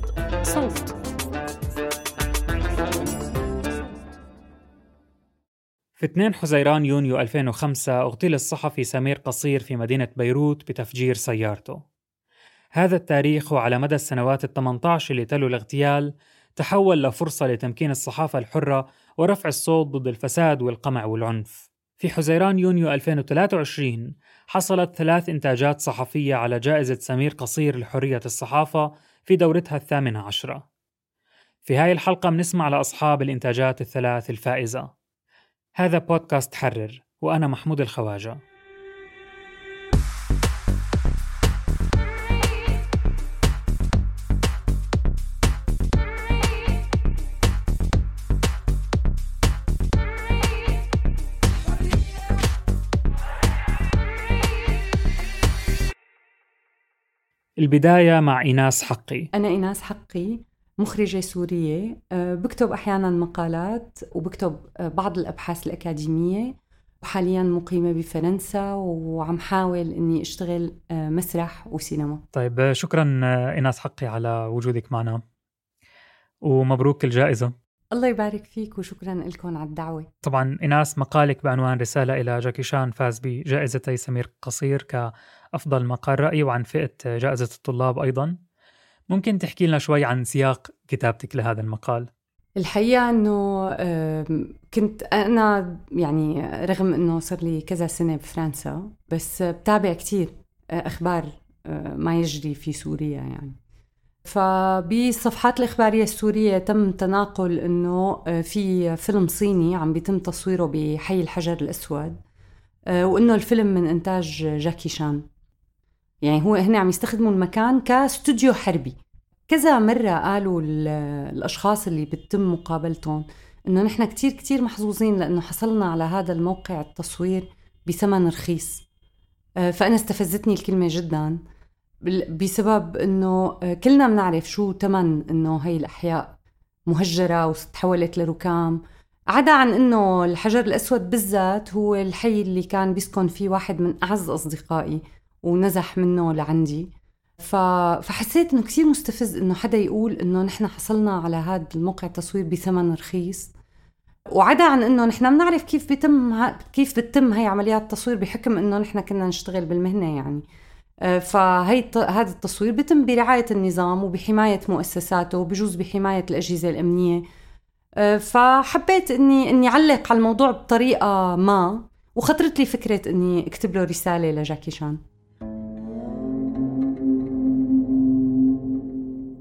بودكاست صوت في 2 حزيران يونيو 2005 اغتيل الصحفي سمير قصير في مدينة بيروت بتفجير سيارته. هذا التاريخ وعلى مدى السنوات ال 18 اللي تلو الاغتيال تحول لفرصة لتمكين الصحافة الحرة ورفع الصوت ضد الفساد والقمع والعنف. في حزيران يونيو 2023 حصلت ثلاث إنتاجات صحفية على جائزة سمير قصير لحرية الصحافة في دورتها الثامنة عشرة. في هاي الحلقة بنسمع لأصحاب الإنتاجات الثلاث الفائزة. هذا بودكاست حرر وأنا محمود الخواجة. البداية مع إيناس حقي. أنا إيناس حقي مخرجة سورية. أه، بكتب أحيانا مقالات وبكتب أه، بعض الأبحاث الأكاديمية. وحاليا مقيمة بفرنسا وعم حاول إني أشتغل أه، مسرح وسينما. طيب شكرا إيناس حقي على وجودك معنا. ومبروك الجائزة. الله يبارك فيك وشكرا لكم على الدعوة. طبعا إناس مقالك بعنوان رسالة إلى جاكي شان فاز بجائزتي سمير قصير كأفضل مقال رأي وعن فئة جائزة الطلاب أيضا. ممكن تحكي لنا شوي عن سياق كتابتك لهذا المقال؟ الحقيقة أنه كنت أنا يعني رغم أنه صار لي كذا سنة بفرنسا بس بتابع كتير أخبار ما يجري في سوريا يعني. فبالصفحات الإخبارية السورية تم تناقل أنه آه، في فيلم صيني عم بيتم تصويره بحي الحجر الأسود آه، وأنه الفيلم من إنتاج جاكي شان. يعني هو هن عم يستخدموا المكان كاستوديو حربي. كذا مرة قالوا الأشخاص اللي بتم مقابلتهم إنه نحن كتير كتير محظوظين لأنه حصلنا على هذا الموقع التصوير بثمن رخيص. آه، فأنا استفزتني الكلمة جداً بسبب إنه آه، كلنا بنعرف شو تمن إنه هي الأحياء مهجرة وتحولت لركام. عدا عن إنه الحجر الأسود بالذات هو الحي اللي كان بيسكن فيه واحد من أعز أصدقائي. ونزح منه لعندي. فحسيت إنه كثير مستفز إنه حدا يقول إنه نحن حصلنا على هذا الموقع التصوير بثمن رخيص. وعدا عن إنه نحن بنعرف كيف بيتم كيف بتتم هي عمليات التصوير بحكم إنه نحن كنا نشتغل بالمهنة يعني. آه، فهي هذا التصوير بيتم برعاية النظام وبحماية مؤسساته وبجوز بحماية الأجهزة الأمنية. آه، فحبيت اني إني أعلق على الموضوع بطريقة ما وخطرت لي فكرة إني أكتب له رسالة لجاكي شان.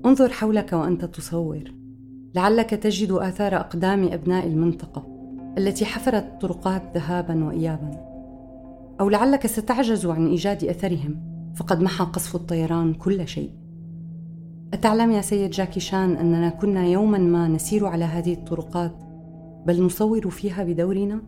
انظر حولك وأنت تصور. لعلك تجد آثار أقدام أبناء المنطقة التي حفرت طرقات ذهابا وايابا. أو لعلك ستعجز عن إيجاد أثرهم فقد محى قصف الطيران كل شيء. أتعلم يا سيد جاكي شان أننا كنا يوما ما نسير على هذه الطرقات بل نصور فيها بدورنا؟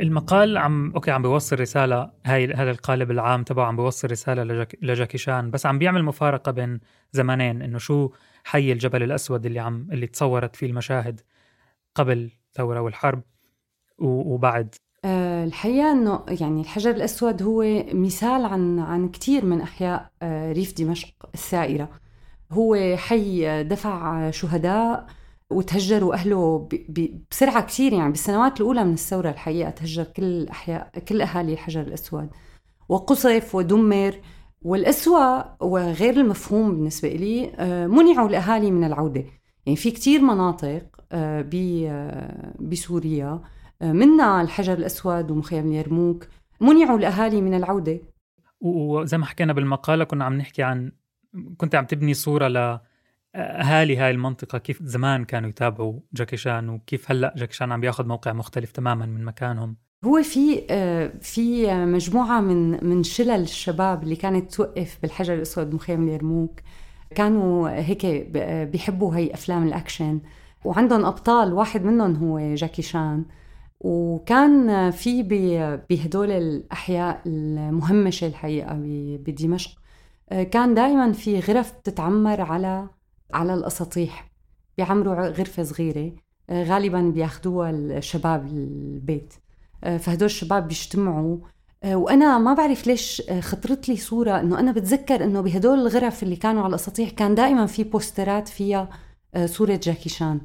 المقال عم okay عم بيوصل رسالة هاي هذا القالب العام تبعه عم بيوصل رسالة لجاك... لجاكي شان بس عم بيعمل مفارقة بين زمانين إنه شو حي الجبل الأسود اللي عم اللي تصورت فيه المشاهد قبل الثورة والحرب و... وبعد. آه، الحقيقة أنه يعني الحجر الأسود هو مثال عن عن كثير من أحياء آه، ريف دمشق السائرة. هو حي دفع شهداء وتهجروا أهله بسرعة كثير يعني بالسنوات الأولى من الثورة الحقيقة تهجر كل الاحياء كل أهالي الحجر الأسود وقصف ودمر والأسوأ وغير المفهوم بالنسبة لي آه، منعوا الأهالي من العودة. يعني في كتير مناطق آه، آه، بسوريا منها الحجر الأسود ومخيم اليرموك منعوا الأهالي من العودة. وزي ما حكينا بالمقالة كنا عم نحكي عن كنت عم تبني صورة لأهالي هاي المنطقة كيف زمان كانوا يتابعوا جاكي شان وكيف هلأ جاكي شان عم بياخذ موقع مختلف تماما من مكانهم؟ هو في آه، في مجموعة من من شلل الشباب اللي كانت توقف بالحجر الأسود مخيم اليرموك. كانوا هيك بيحبوا هي أفلام الأكشن. وعندهم أبطال واحد منهم هو جاكي شان. وكان في بهدول الأحياء المهمشة الحقيقة بدمشق. آه، كان دائما في غرف بتتعمر على على الأساطيح بيعمروا غرفة صغيرة آه، غالبا بياخذوها الشباب البيت. آه، فهدول الشباب بيجتمعوا آه، وأنا ما بعرف ليش خطرت لي صورة إنه أنا بتذكر إنه بهدول الغرف اللي كانوا على الأساطيح كان دائما في بوسترات فيها صورة جاكي شان.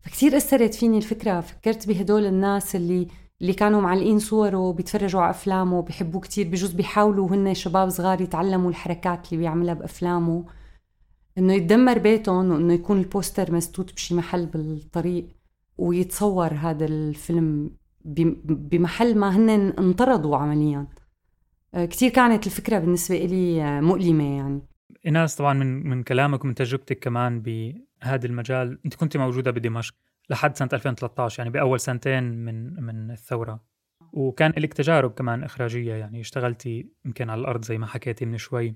فكتير أثرت فيني الفكرة. فكرت بهدول الناس اللي اللي كانوا معلقين صوره بيتفرجوا على أفلامه بيحبوه كتير بجوز بيحاولوا هن شباب صغار يتعلموا الحركات اللي بيعملها بأفلامه. إنه يتدمر بيتهم وإنه يكون البوستر مسدود بشي محل بالطريق ويتصور هذا الفيلم بمحل ما هن انطردوا عمليا. آه، كثير كانت الفكرة بالنسبة لي آه، مؤلمة يعني. إناس طبعا من من كلامك ومن تجربتك كمان بهذا المجال أنت كنت موجودة بدمشق لحد سنة 2013 يعني بأول سنتين من من الثورة. وكان لك تجارب كمان إخراجية يعني اشتغلتي يمكن على الأرض زي ما حكيتي من شوي.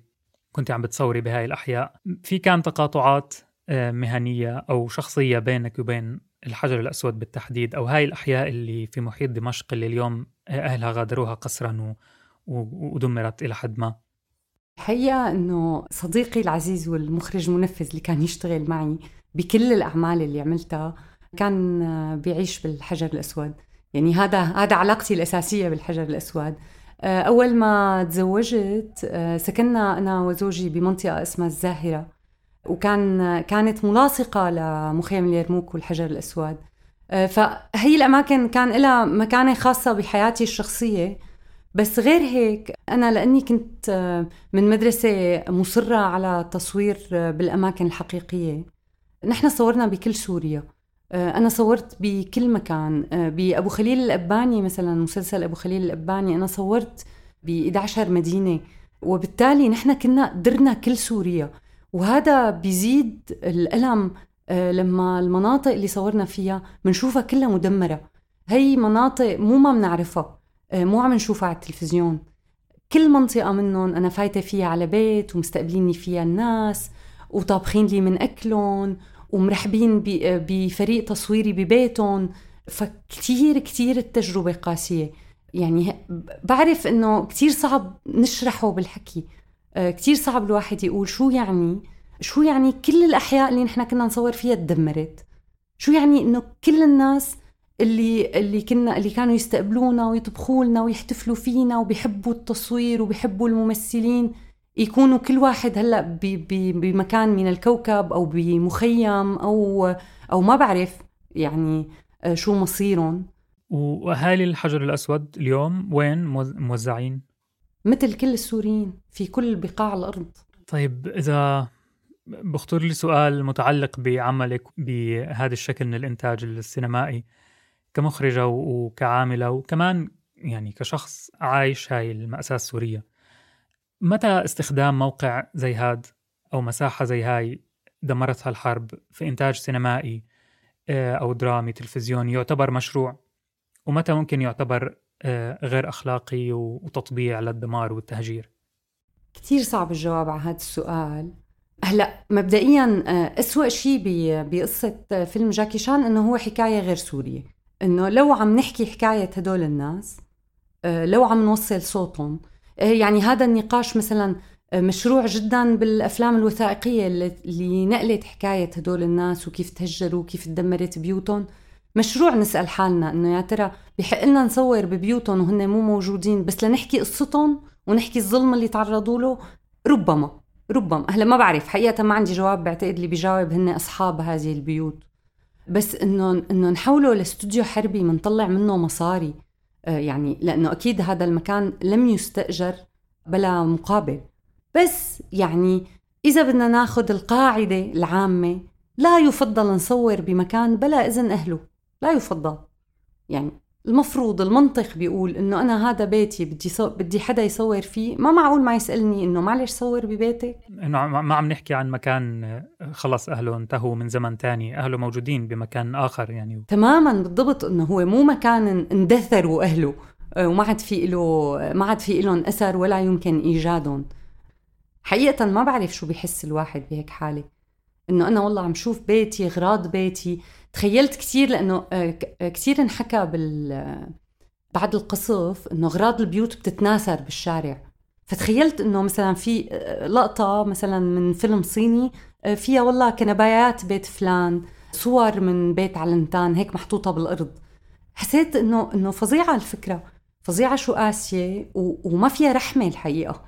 كنت عم بتصوري بهاي الأحياء. في كان تقاطعات آه، مهنية أو شخصية بينك وبين الحجر الأسود بالتحديد أو هاي الأحياء اللي في محيط دمشق اللي اليوم أهلها غادروها قسرا ودمرت إلى حد ما. الحقيقة أنه صديقي العزيز والمخرج المنفذ اللي كان يشتغل معي بكل الأعمال اللي عملتها كان بيعيش بالحجر الأسود. يعني هذا هذا علاقتي الأساسية بالحجر الأسود. أول ما تزوجت سكننا أنا وزوجي بمنطقة اسمها الزاهرة وكان كانت ملاصقة لمخيم اليرموك والحجر الأسود. آه، فهي الأماكن كان لها مكانة خاصة بحياتي الشخصية. بس غير هيك أنا لأني كنت آه، من مدرسة مصرة على التصوير آه، بالأماكن الحقيقية نحن صورنا بكل سوريا. أنا صورت بكل مكان. بأبو خليل الأباني مثلا مسلسل أبو خليل الأباني أنا صورت ب 11 مدينة. وبالتالي نحن كنا قدرنا كل سوريا. وهذا بيزيد الألم آه، لما المناطق اللي صورنا فيها بنشوفها كلها مدمرة. هي مناطق مو ما بنعرفها آه، مو عم نشوفها على التلفزيون. كل منطقة منهم أنا فايتة فيها على بيت ومستقبليني فيها الناس وطابخين لي من أكلهم ومرحبين بفريق تصويري ببيتهم. فكتير كتير التجربة قاسية. يعني بعرف إنه كتير صعب نشرحه بالحكي. آه، كتير صعب الواحد يقول شو يعني؟ شو يعني كل الأحياء اللي نحن كنا نصور فيها تدمرت؟ شو يعني إنه كل الناس اللي اللي كنا اللي كانوا يستقبلونا ويطبخوا لنا ويحتفلوا فينا وبيحبوا التصوير وبيحبوا الممثلين؟ يكونوا كل واحد هلا بمكان من الكوكب أو بمخيم أو أو ما بعرف يعني آه، شو مصيرهم. واهالي الحجر الأسود اليوم وين موزعين؟ مثل كل السوريين في كل بقاع الأرض. طيب إذا بخطر لي سؤال متعلق بعملك بهذا الشكل من الإنتاج السينمائي كمخرجة وكعاملة وكمان يعني كشخص عايش هاي المأساة السورية. متى استخدام موقع زي هاد أو مساحة زي هاي دمرتها الحرب في إنتاج سينمائي آه، أو درامي تلفزيوني يعتبر مشروع؟ ومتى ممكن يعتبر آه، غير أخلاقي وتطبيع للدمار والتهجير؟ كثير صعب الجواب على هذا السؤال. هلا مبدئيا آه، أسوأ شيء بقصة فيلم جاكي شان إنه هو حكاية غير سورية. إنه لو عم نحكي حكاية هدول الناس لو عم نوصل صوتهم يعني هذا النقاش مثلا مشروع جدا بالأفلام الوثائقية اللي نقلت حكاية هدول الناس وكيف تهجروا وكيف تدمرت بيوتهم. مشروع نسأل حالنا إنه يا ترى بحق لنا نصور ببيوتهم وهن مو موجودين بس لنحكي قصتهم ونحكي الظلم اللي تعرضوا له؟ ربما ربما. هلا ما بعرف حقيقة ما عندي جواب بعتقد اللي بيجاوب هن أصحاب هذه البيوت. بس انه انه نحوله لاستوديو حربي منطلع منه مصاري. آه، يعني لأنه أكيد هذا المكان لم يستأجر بلا مقابل. بس يعني إذا بدنا ناخذ القاعدة العامة لا يفضل نصور بمكان بلا إذن أهله. لا يفضل. يعني المفروض المنطق بيقول إنه أنا هذا بيتي بدي صو... بدي حدا يصور فيه. ما معقول ما يسألني إنه معلش صور ببيتك. إنه ما عم نحكي عن مكان خلص أهله انتهوا من زمن تاني. أهله موجودين بمكان آخر يعني. تماما بالضبط إنه هو مو مكان اندثروا أهله. آه، وما عاد في له ما عاد في لهم أثر ولا يمكن إيجادهم. حقيقه ما بعرف شو بيحس الواحد بهيك حالة. إنه أنا والله عم شوف بيتي أغراض بيتي. تخيلت كثير لأنه آه، آه، كثير انحكى بال بعد القصف إنه أغراض البيوت بتتناثر بالشارع. فتخيلت إنه مثلا في آه، لقطة مثلا من فيلم صيني فيها والله كنبايات بيت فلان صور من بيت علنتان هيك محطوطة بالأرض. حسيت إنه إنه فظيعة الفكرة فظيعة شو قاسية وما فيها رحمة الحقيقة.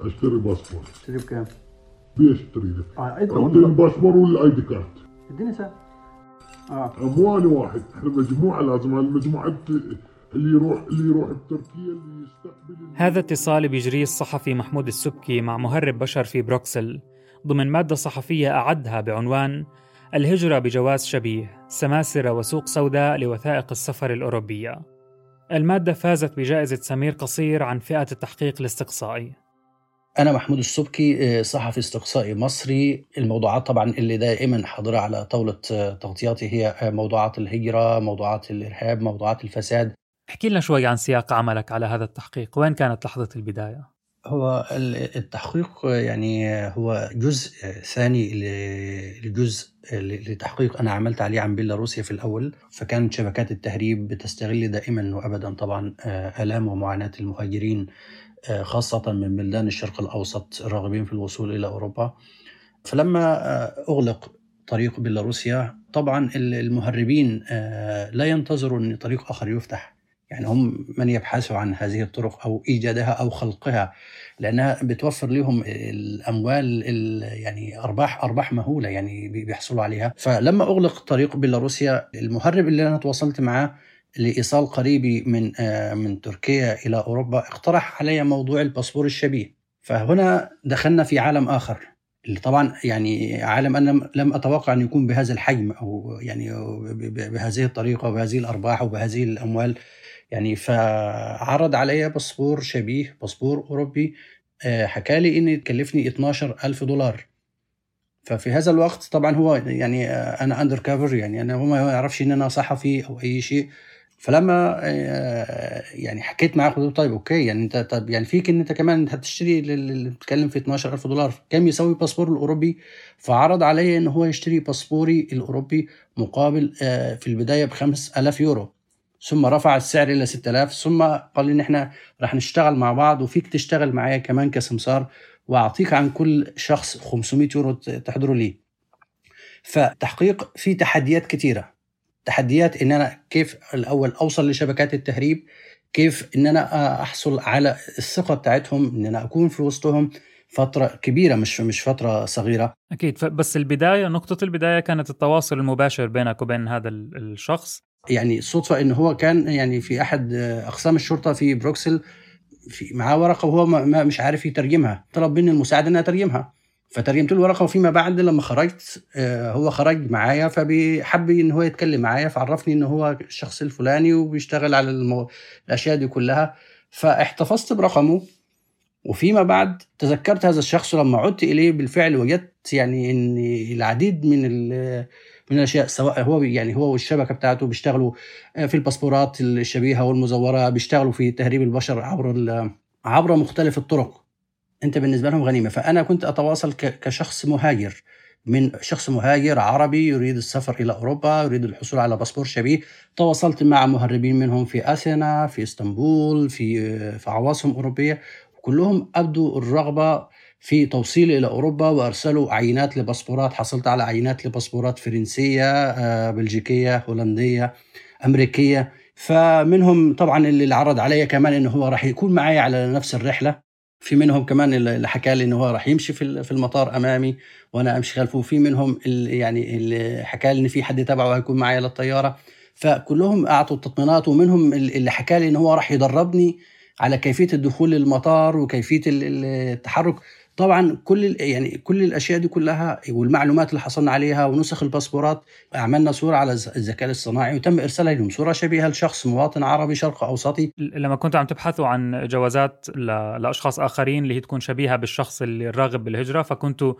اشتري باسبور تشتري بكام؟ ليش اشتري لك؟ آه اعطيني الباسبور ولا ال ID card اديني آه مو أنا واحد إحنا مجموعه لازم هالمجموعه اللي يروح اللي يروح بتركيا اللي يستقبل هذا اتصال بيجريه الصحفي محمود السبكي مع مهرب بشر في بروكسل ضمن مادة صحفية أعدها بعنوان الهجرة بجواز شبيه سماسرة وسوق سوداء لوثائق السفر الأوروبية المادة فازت بجائزة سمير قصير عن فئة التحقيق الاستقصائي أنا محمود السبكي آه، صحفي استقصائي مصري. الموضوعات طبعا اللي دائما حاضرة على طاولة آه، تغطياتي هي آه، موضوعات الهجرة موضوعات الإرهاب موضوعات الفساد. احكي لنا شوي عن سياق عملك على هذا التحقيق. وين كانت لحظة البداية؟ هو التحقيق يعني هو جزء ثاني لجزء لتحقيق أنا عملت عليه عن بيلاروسيا في الأول. فكانت شبكات التهريب بتستغل دائما وابدا طبعا آلام ومعاناة المهاجرين آه، خاصة من بلدان الشرق الأوسط الراغبين في الوصول إلى أوروبا. فلما آه، أغلق طريق بيلاروسيا طبعا المهربين آه، لا ينتظروا أن طريق آخر يفتح. يعني هم من يبحثوا عن هذه الطرق أو إيجادها أو خلقها لأنها بتوفر لهم الأموال يعني أرباح أرباح مهولة يعني بيحصلوا عليها. فلما أغلق طريق بيلاروسيا المهرب اللي أنا تواصلت معه لإيصال قريبي من آه، من تركيا إلى أوروبا اقترح علي موضوع الباسبور الشبيه. فهنا دخلنا في عالم آخر اللي طبعا يعني عالم أنا لم أتوقع أن يكون بهذا الحجم أو يعني بهذه الطريقة وبهذه الأرباح وبهذه الأموال. يعني فعرض علي باسبور شبيه باسبور أوروبي آه، حكى لي إن يكلفني 12 ألف دولار. ففي هذا الوقت طبعا هو يعني آه، أنا undercover يعني أنا هو ما يعرفش إن أنا صحفي أو أي شيء. فلما آه، يعني حكيت معاه قلت طيب okay يعني أنت طب يعني فيك إن أنت كمان هتشتري اللي بتتكلم في 12000 دولار. كم يسوي باسبور الأوروبي فعرض علي إن هو يشتري باسبوري الأوروبي مقابل في البداية ب 5000 يورو. ثم رفع السعر إلى 6000 ثم قال لي ان إحنا راح نشتغل مع بعض وفيك تشتغل معايا كمان كسمسار وأعطيك عن كل شخص 500 يورو تحضروا لي. فتحقيق في تحديات كثيره تحديات إن أنا كيف الأول أوصل لشبكات التهريب كيف إن أنا أحصل على الثقة بتاعتهم إن أنا أكون في وسطهم. فترة كبيرة مش مش فترة صغيرة. أكيد. بس البداية نقطة البداية كانت التواصل المباشر بينك وبين هذا الشخص. يعني صدفة إن هو كان يعني في أحد أقسام الشرطة في بروكسل في معاه ورقة وهو ما مش عارف يترجمها. طلب مني المساعدة ان اترجمها فترجمت له الورقة وفيما بعد لما خرجت آه، هو خرج معايا فبيحب إن هو يتكلم معايا فعرفني إن هو الشخص الفلاني وبيشتغل على المو... الأشياء دي كلها. فاحتفظت برقمه. وفيما بعد تذكرت هذا الشخص ولما عدت إليه بالفعل وجدت يعني إن العديد من من الأشياء سواء هو يعني هو والشبكة بتاعته بيشتغلوا آه، في الباسبورات الشبيهة والمزورة بيشتغلوا في تهريب البشر عبر عبر مختلف الطرق. أنت بالنسبة لهم غنيمة. فأنا كنت أتواصل كشخص مهاجر. من شخص مهاجر عربي يريد السفر إلى أوروبا يريد الحصول على باسبور شبيه. تواصلت مع مهربين منهم في اثينا في إسطنبول في في عواصم أوروبية. كلهم أبدوا الرغبة في توصيلي إلى أوروبا وأرسلوا عينات لباسبورات حصلت على عينات لباسبورات فرنسية آه، بلجيكية هولندية أمريكية. فمنهم طبعا اللي عرض علي كمان إنه هو راح يكون معي على نفس الرحلة. في منهم كمان اللي حكى لي إنه هو راح يمشي في في المطار أمامي وأنا أمشي خلفه. في منهم اللي يعني اللي حكى لي إن في حد تبعه هيكون معي للطياره فكلهم أعطوا التطمينات ومنهم اللي حكى لي إنه هو راح يدربني على كيفية الدخول للمطار وكيفية التحرك. طبعا كل يعني كل الأشياء دي كلها والمعلومات اللي حصلنا عليها ونسخ الباسبورات عملنا صورة على الذكاء الاصطناعي وتم إرسالها لهم. صورة شبيهة لشخص مواطن عربي شرق أوسطي. لما كنتوا عم تبحثوا عن جوازات لأشخاص آخرين اللي هي تكون شبيهة بالشخص اللي الراغب بالهجرة فكنتوا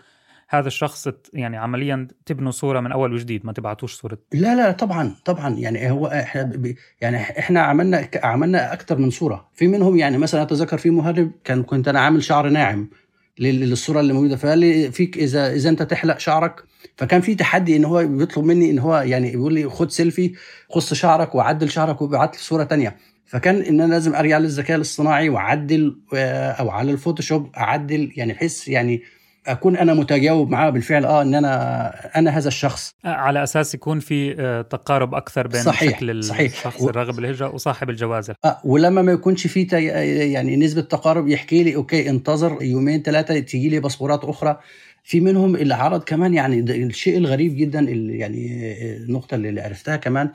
هذا الشخص يعني عمليا تبنوا صورة من أول وجديد ما تبعتوش صورة؟ لا لا طبعا طبعا. يعني هو إحنا يعني إحنا عملنا عملنا أكثر من صورة. في منهم يعني مثلا أتذكر في مهرب كان كنت أنا عامل شعر ناعم. للصورة اللي موجودة. فقال لي فيك اذا إذا أنت تحلق شعرك. فكان في تحدي إن هو بيطلب مني إن هو يعني يقول لي خد سيلفي قص شعرك وعدل شعرك وابعت لي صورة تانية. فكان إن أنا لازم أرجع للذكاء الاصطناعي وأعدل آه، أو على ال Photoshop أعدل يعني بحيث يعني أكون أنا متجاوب معاه بالفعل آه إن أنا أنا هذا الشخص. آه، على أساس يكون في آه، تقارب أكثر بين صحيح شكل صحيح. الشخص الراغب بالهجره وصاحب الجواز آه ولما ما يكونش في تي... يعني نسبة تقارب يحكي لي okay انتظر يومين ثلاثة تيجي لي باسبورات أخرى. في منهم اللي عرض كمان يعني الشيء الغريب جدا اللي يعني النقطه اللي عرفتها كمان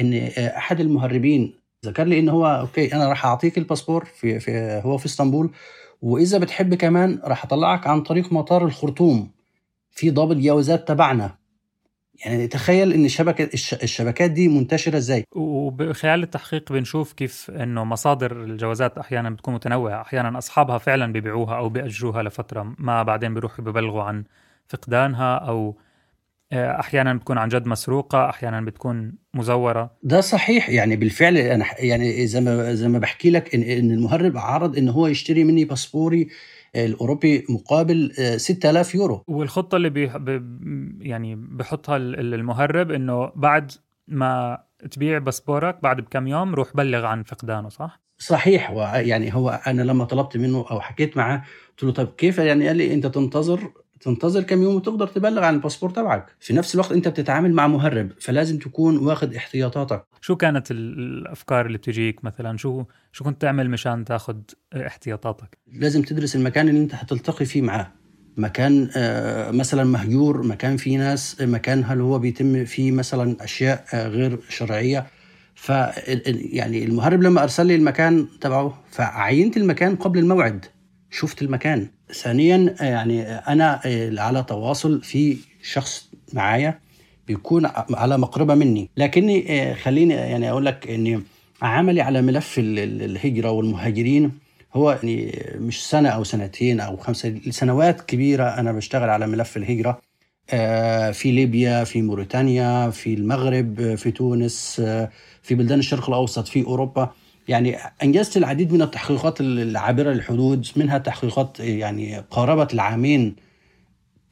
إن أحد المهربين ذكر لي إن هو okay أنا راح أعطيك الباسبور في, في هو في إسطنبول. وإذا بتحب كمان راح أطلعك عن طريق مطار الخرطوم. في ضابط جوازات تبعنا. يعني تخيل إن شبكه الشبكات دي منتشرة إزاي. وخلال التحقيق بنشوف كيف إنه مصادر الجوازات أحيانا بتكون متنوعة. أحيانا أصحابها فعلا بيبيعوها أو بيأجروها لفترة ما بعدين بيروحوا ببلغوا عن فقدانها أو أحيانا بتكون عن جد مسروقة أحيانا بتكون مزورة. ده صحيح. يعني بالفعل أنا يعني زي ما زي ما بحكي لك ان إن المهرب عرض إن هو يشتري مني باسبوري الأوروبي مقابل 6000 آه، يورو. والخطة اللي بي يعني بحطها المهرب إنه بعد ما تبيع باسبورك بعد بكم يوم روح بلغ عن فقدانه صح؟ صحيح. يعني هو أنا لما طلبت منه أو حكيت معاه قلت له طب كيف؟ يعني قال لي أنت تنتظر تنتظر كم يوم وتقدر تبلغ عن الباسبور تبعك. في نفس الوقت أنت بتتعامل مع مهرب فلازم تكون واخد احتياطاتك. شو كانت الأفكار اللي بتجيك مثلا؟ شو شو كنت تعمل مشان تاخذ احتياطاتك؟ لازم تدرس المكان اللي أنت حتلتقي فيه معاه. مكان آه، مثلا مهجور مكان فيه ناس مكان هل هو بيتم فيه مثلا أشياء آه، غير شرعية. ف يعني المهرب لما أرسل لي المكان تبعه فعينت المكان قبل الموعد. شفت المكان. ثانيا يعني أنا على تواصل في شخص معايا بيكون على مقربة مني. لكني خليني يعني أقول لك إني عملي على ملف الهجرة والمهاجرين. هو يعني مش سنة أو سنتين أو خمسة سنوات كبيرة أنا بشتغل على ملف الهجرة. آه، في ليبيا في موريتانيا في المغرب في تونس في بلدان الشرق الأوسط في أوروبا. يعني أنجزت العديد من التحقيقات العابرة للحدود منها تحقيقات يعني قاربت العامين.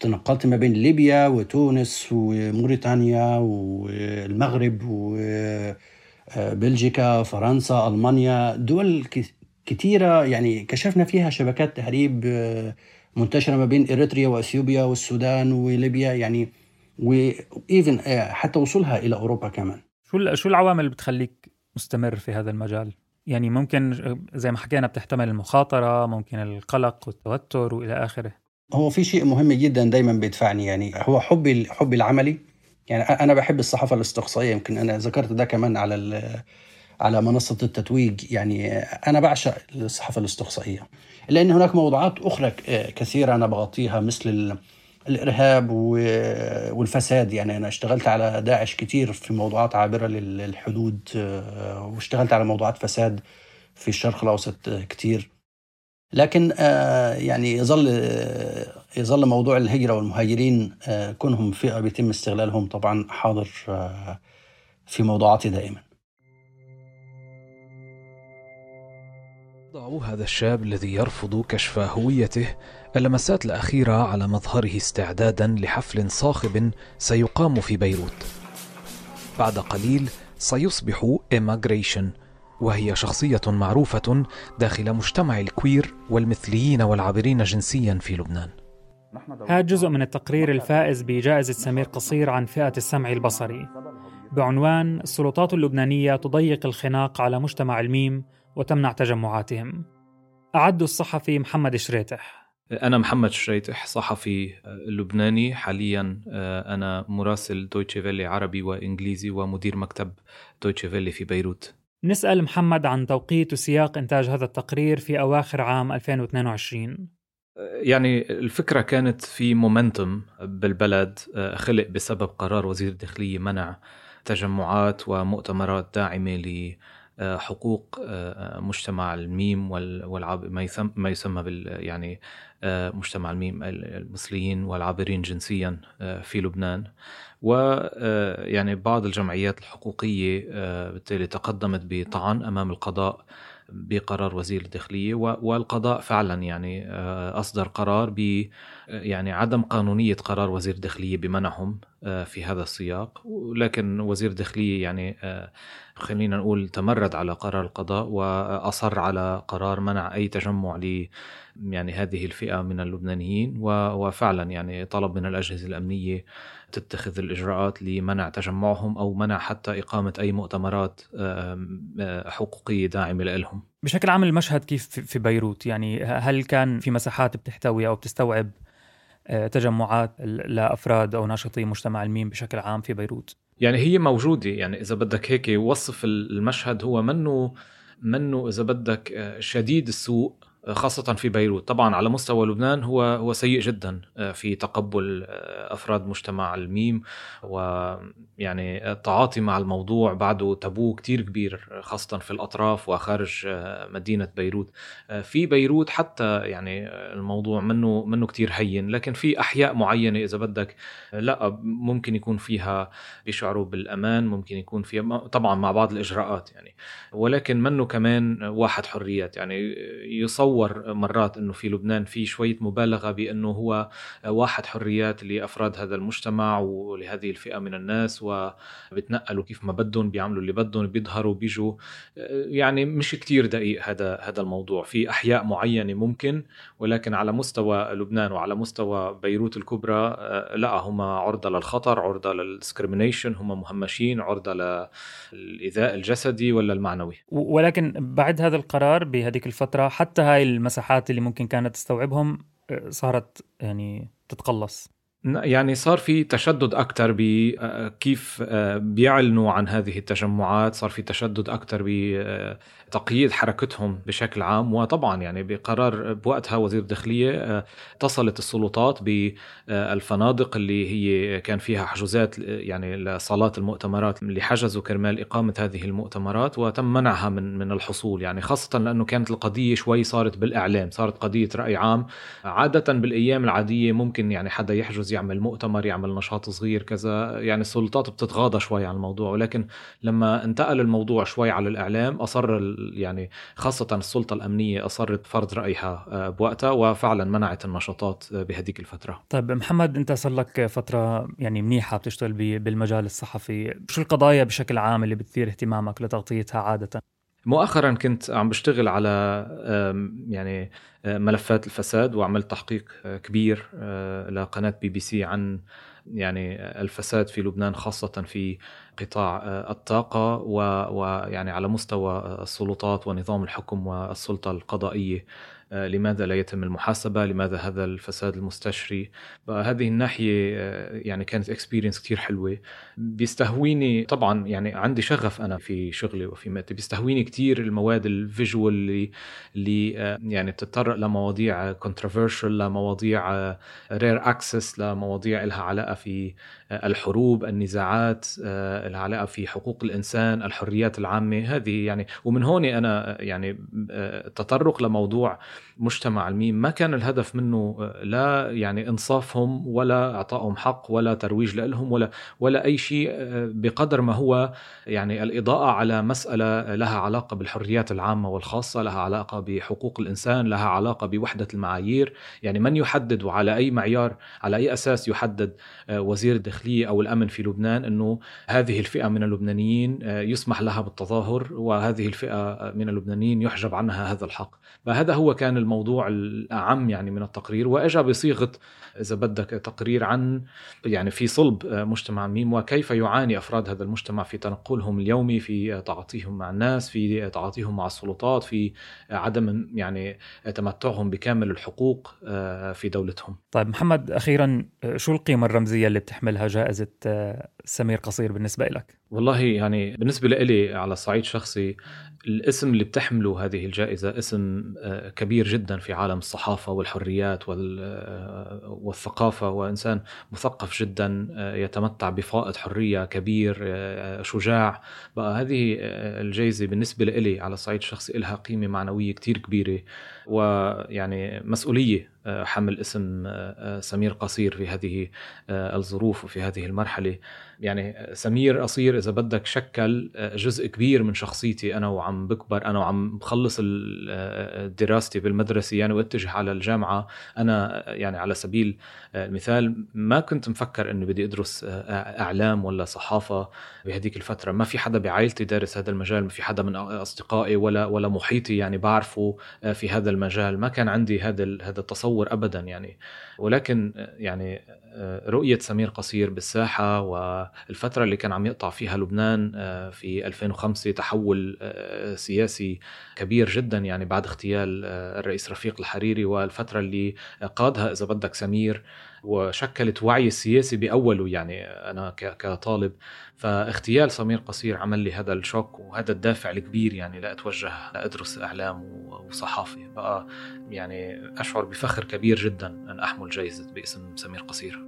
تنقلت ما بين ليبيا وتونس وموريتانيا والمغرب وبلجيكا فرنسا ألمانيا. دول كثيرة يعني كشفنا فيها شبكات تهريب منتشرة ما بين إريتريا وأثيوبيا والسودان وليبيا يعني وإيفن حتى وصولها إلى أوروبا كمان. شو شو العوامل اللي بتخليك مستمر في هذا المجال؟ يعني ممكن زي ما حكينا بتحتمل المخاطرة ممكن القلق والتوتر وإلى آخره. هو في شيء مهم جدا دايما بيدفعني يعني هو حبي حبي العملي. يعني أنا بحب الصحافة الاستقصائية يمكن أنا ذكرت ده كمان على على منصة التتويج. يعني أنا بعشق الصحافة الاستقصائية. لأن هناك موضوعات أخرى كثيرة أنا بغطيها مثل الإرهاب والفساد. يعني أنا اشتغلت على داعش كتير في موضوعات عابرة للحدود واشتغلت على موضوعات فساد في الشرق الأوسط كتير. لكن آه، يعني يظل يظل موضوع الهجرة والمهاجرين آه، كونهم فئة بيتم استغلالهم طبعا حاضر آه، في موضوعاتي دائما. ضع هذا الشاب الذي يرفض كشف هويته اللمسات الأخيرة على مظهره استعدادا لحفل صاخب سيقام في بيروت. بعد قليل سيصبح إيماغريشن وهي شخصية معروفة داخل مجتمع ال queer والمثليين والعابرين جنسيا في لبنان. هذا جزء من التقرير الفائز بجائزة سمير قصير عن فئة السمع البصري. بعنوان السلطات اللبنانية تضيق الخناق على مجتمع الميم وتمنع تجمعاتهم. أعد الصحفي محمد شريتح. أنا محمد شريتح صحفي لبناني. حاليا آه، أنا مراسل دويتشه فيله عربي وإنجليزي ومدير مكتب دويتشي فيلي في بيروت. نسأل محمد عن توقيت وسياق إنتاج هذا التقرير في أواخر عام 2022 يعني الفكرة كانت في مومنتوم بالبلد آه، خلق بسبب قرار وزير الداخلية منع تجمعات ومؤتمرات داعمة لحقوق آه، مجتمع الميم والعاب ما يسمى بال يعني آه، مجتمع الميم المصريين والعابرين جنسيا في لبنان. ويعني بعض الجمعيات الحقوقية بالتالي تقدمت بطعن أمام القضاء بقرار وزير الداخلية. والقضاء فعلا يعني آه، أصدر قرار ب آه، يعني عدم قانونية قرار وزير الداخلية بمنعهم آه، في هذا السياق. ولكن وزير الداخلية يعني خلينا نقول تمرد على قرار القضاء وأصر على قرار منع أي تجمع ل يعني هذه الفئة من اللبنانيين. وفعلا يعني طلب من الأجهزة الأمنية تتخذ الإجراءات لمنع تجمعهم أو منع حتى إقامة أي مؤتمرات حقوقية داعمة لهم بشكل عام المشهد كيف في بيروت؟ يعني هل كان في مساحات بتحتوي أو بتستوعب تجمعات لأفراد أو ناشطي مجتمع الميم بشكل عام في بيروت؟ يعني هي موجودة يعني إذا بدك هيك وصف المشهد هو منه منه إذا بدك آه، شديد السوء. خاصة في بيروت. طبعا على مستوى لبنان هو هو سيء جدا آه، في تقبل آه، أفراد مجتمع الميم ويعني التعاطي مع الموضوع بعده تابو كتير كبير خاصة في الأطراف وخارج آه، مدينة بيروت. في بيروت حتى يعني الموضوع منه منه كتير هين. لكن في أحياء معينة إذا بدك لا ممكن يكون فيها بيشعروا بالأمان ممكن يكون فيها طبعا مع بعض الإجراءات يعني. ولكن منه كمان واحد حريات. يعني يصور تصور مرات إنه في لبنان في شوية مبالغة بأنه هو واحد حريات لأفراد هذا المجتمع ولهذه الفئة من الناس وبتنقلوا كيف ما بدهم بيعملوا اللي بدهم بيظهروا بيجوا. يعني مش كتير دقيق هذا هذا الموضوع. في أحياء معينة ممكن ولكن على مستوى لبنان وعلى مستوى بيروت الكبرى لا هم عرضة للخطر عرضة للديسكريميشن هم مهمشين عرضة للإيذاء الجسدي ولا المعنوي. ولكن بعد هذا القرار بهذيك الفترة حتى هاي هاي المساحات اللي ممكن كانت تستوعبهم آه، صارت يعني تتقلص. يعني صار في تشدد أكثر بكيف آه، آه، بيعلنوا عن هذه التجمعات صار في تشدد أكثر تقييد حركتهم بشكل عام. وطبعا يعني بقرار بوقتها وزير الداخلية آه، اتصلت السلطات بالفنادق اللي هي كان فيها حجوزات يعني لصالات المؤتمرات اللي حجزوا كرمال إقامة هذه المؤتمرات وتم منعها من من الحصول. يعني خاصة لأنه كانت القضية شوي صارت بالإعلام صارت قضية رأي عام. عادة بالأيام العادية ممكن يعني حدا يحجز يعمل مؤتمر يعمل نشاط صغير كذا يعني السلطات بتتغاضى شوي عن الموضوع. ولكن لما انتقل الموضوع شوي على الإعلام أصر يعني خاصة السلطة الأمنية أصرت فرض رأيها آه، بوقتها وفعلا منعت النشاطات بهديك الفترة. طيب محمد أنت صار لك فترة يعني منيحة بتشتغل بالمجال الصحفي. شو القضايا بشكل عام اللي بتثير اهتمامك لتغطيتها عادة؟ مؤخرا كنت عم بشتغل على يعني ملفات الفساد وعملت تحقيق كبير لقناة بي بي سي عن يعني الفساد في لبنان خاصة في قطاع الطاقة ويعني على مستوى السلطات ونظام الحكم والسلطة القضائية. آه، لماذا لا يتم المحاسبة؟ لماذا هذا الفساد المستشري؟ هذه الناحية آه، يعني كانت experience كثير حلوة. بيستهويني طبعا يعني عندي شغف أنا في شغلي وفي مادتي بيستهويني كثير المواد ال visual اللي اللي آه، يعني تتطرق لمواضيع controversial لمواضيع rare access لمواضيع لها علاقة في الحروب النزاعات لها علاقة في حقوق الإنسان الحريات العامة. هذه يعني ومن هون أنا يعني تطرق لموضوع مجتمع الميم ما كان الهدف منه آه، لا يعني إنصافهم ولا إعطائهم حق ولا ترويج لهم ولا ولا أي شيء آه، بقدر ما هو يعني الإضاءة على مسألة لها علاقة بالحريات العامة والخاصة لها علاقة بحقوق الإنسان لها علاقة بوحدة المعايير. يعني من يحدد وعلى أي معيار على أي أساس يحدد آه، وزير الداخليه أو الأمن في لبنان إنه هذه الفئة من اللبنانيين يسمح لها بالتظاهر وهذه الفئة من اللبنانيين يحجب عنها هذا الحق. فهذا هو كان الموضوع الأعم يعني من التقرير وأجا بصيغة إذا بدك تقرير عن يعني في صلب مجتمع ميم وكيف يعاني أفراد هذا المجتمع في تنقلهم اليومي في تعاطيهم مع الناس في تعاطيهم مع السلطات في عدم يعني تمتعهم بكامل الحقوق آه، في دولتهم طيب محمد أخيرا شو القيمة الرمزية اللي بتحملها جائزة آه، سمير قصير بالنسبة لك؟ والله يعني بالنسبة لي على صعيد شخصي الاسم اللي بتحمله هذه الجائزة اسم آه، كبير جدا في عالم الصحافة والحريات آه، والثقافة وإنسان مثقف جدا آه، يتمتع بفائض حرية كبير شجاع. بقى هذه الجائزة بالنسبة لي على الصعيد الشخصي لها قيمة معنوية كتير كبيرة. ويعني مسؤولية آه، حمل اسم آه، آه، سمير قصير في هذه الظروف وفي هذه المرحلة. يعني سمير قصير إذا بدك شكل جزء كبير من شخصيتي أنا وعم بكبر أنا وعم بخلص دراستي بالمدرسة يعني واتجه على الجامعة. أنا يعني على سبيل المثال ما كنت مفكر أني بدي أدرس أعلام ولا صحافة بهذيك الفترة. ما في حدا بعائلتي دارس هذا المجال ما في حدا من أصدقائي ولا ولا محيطي يعني بعرفه في هذا المجال ما كان عندي هذا هذا التصور ابدا يعني. ولكن يعني رؤية سمير قصير بالساحة والفترة اللي كان عم يقطع فيها لبنان في 2005 تحول سياسي كبير جدا يعني بعد اغتيال الرئيس رفيق الحريري والفترة اللي قادها إذا بدك سمير. وشكلت وعي السياسي بأوله يعني أنا كطالب. فاغتيال سمير قصير عمل لي هذا الشوك وهذا الدافع الكبير يعني لاتوجه لادرس أعلام وصحافة. بقى يعني أشعر بفخر كبير جدا أن أحمل جائزه باسم سمير قصير.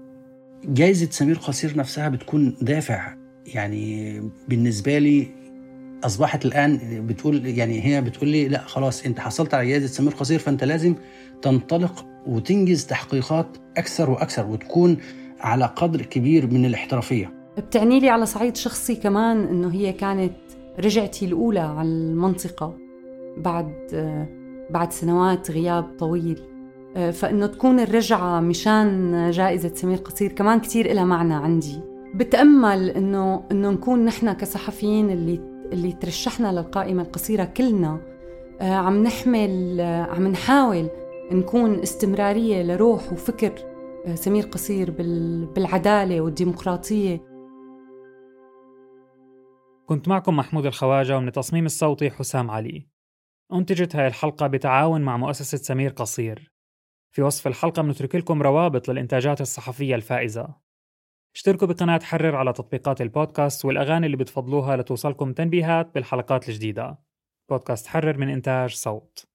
جائزه سمير قصير نفسها بتكون دافع. يعني بالنسبة لي أصبحت الآن بتقول يعني هي بتقول لي لا خلاص أنت حصلت على جائزه سمير قصير فأنت لازم تنطلق وتنجز تحقيقات أكثر وأكثر وتكون على قدر كبير من الاحترافية. بتعني لي على صعيد شخصي كمان إنه هي كانت رجعتي الأولى على المنطقة بعد بعد سنوات غياب طويل. فإنه تكون الرجعة مشان جائزة سمير قصير كمان كثير لها معنى عندي. بتأمل إنه إنه نكون نحن كصحفيين اللي اللي ترشحنا للقائمة القصيرة كلنا عم نحمل عم نحاول نكون استمرارية لروح وفكر آه، سمير قصير بالعدالة والديمقراطية. كنت معكم محمود الخواجة ومن التصميم الصوتي حسام علي. أنتجت هاي الحلقة بتعاون مع مؤسسة سمير قصير. في وصف الحلقة بنترك لكم روابط للإنتاجات الصحفية الفائزة. اشتركوا بقناة حرر على تطبيقات البودكاست والأغاني اللي بتفضلوها لتوصلكم تنبيهات بالحلقات الجديدة. بودكاست حرر من إنتاج صوت.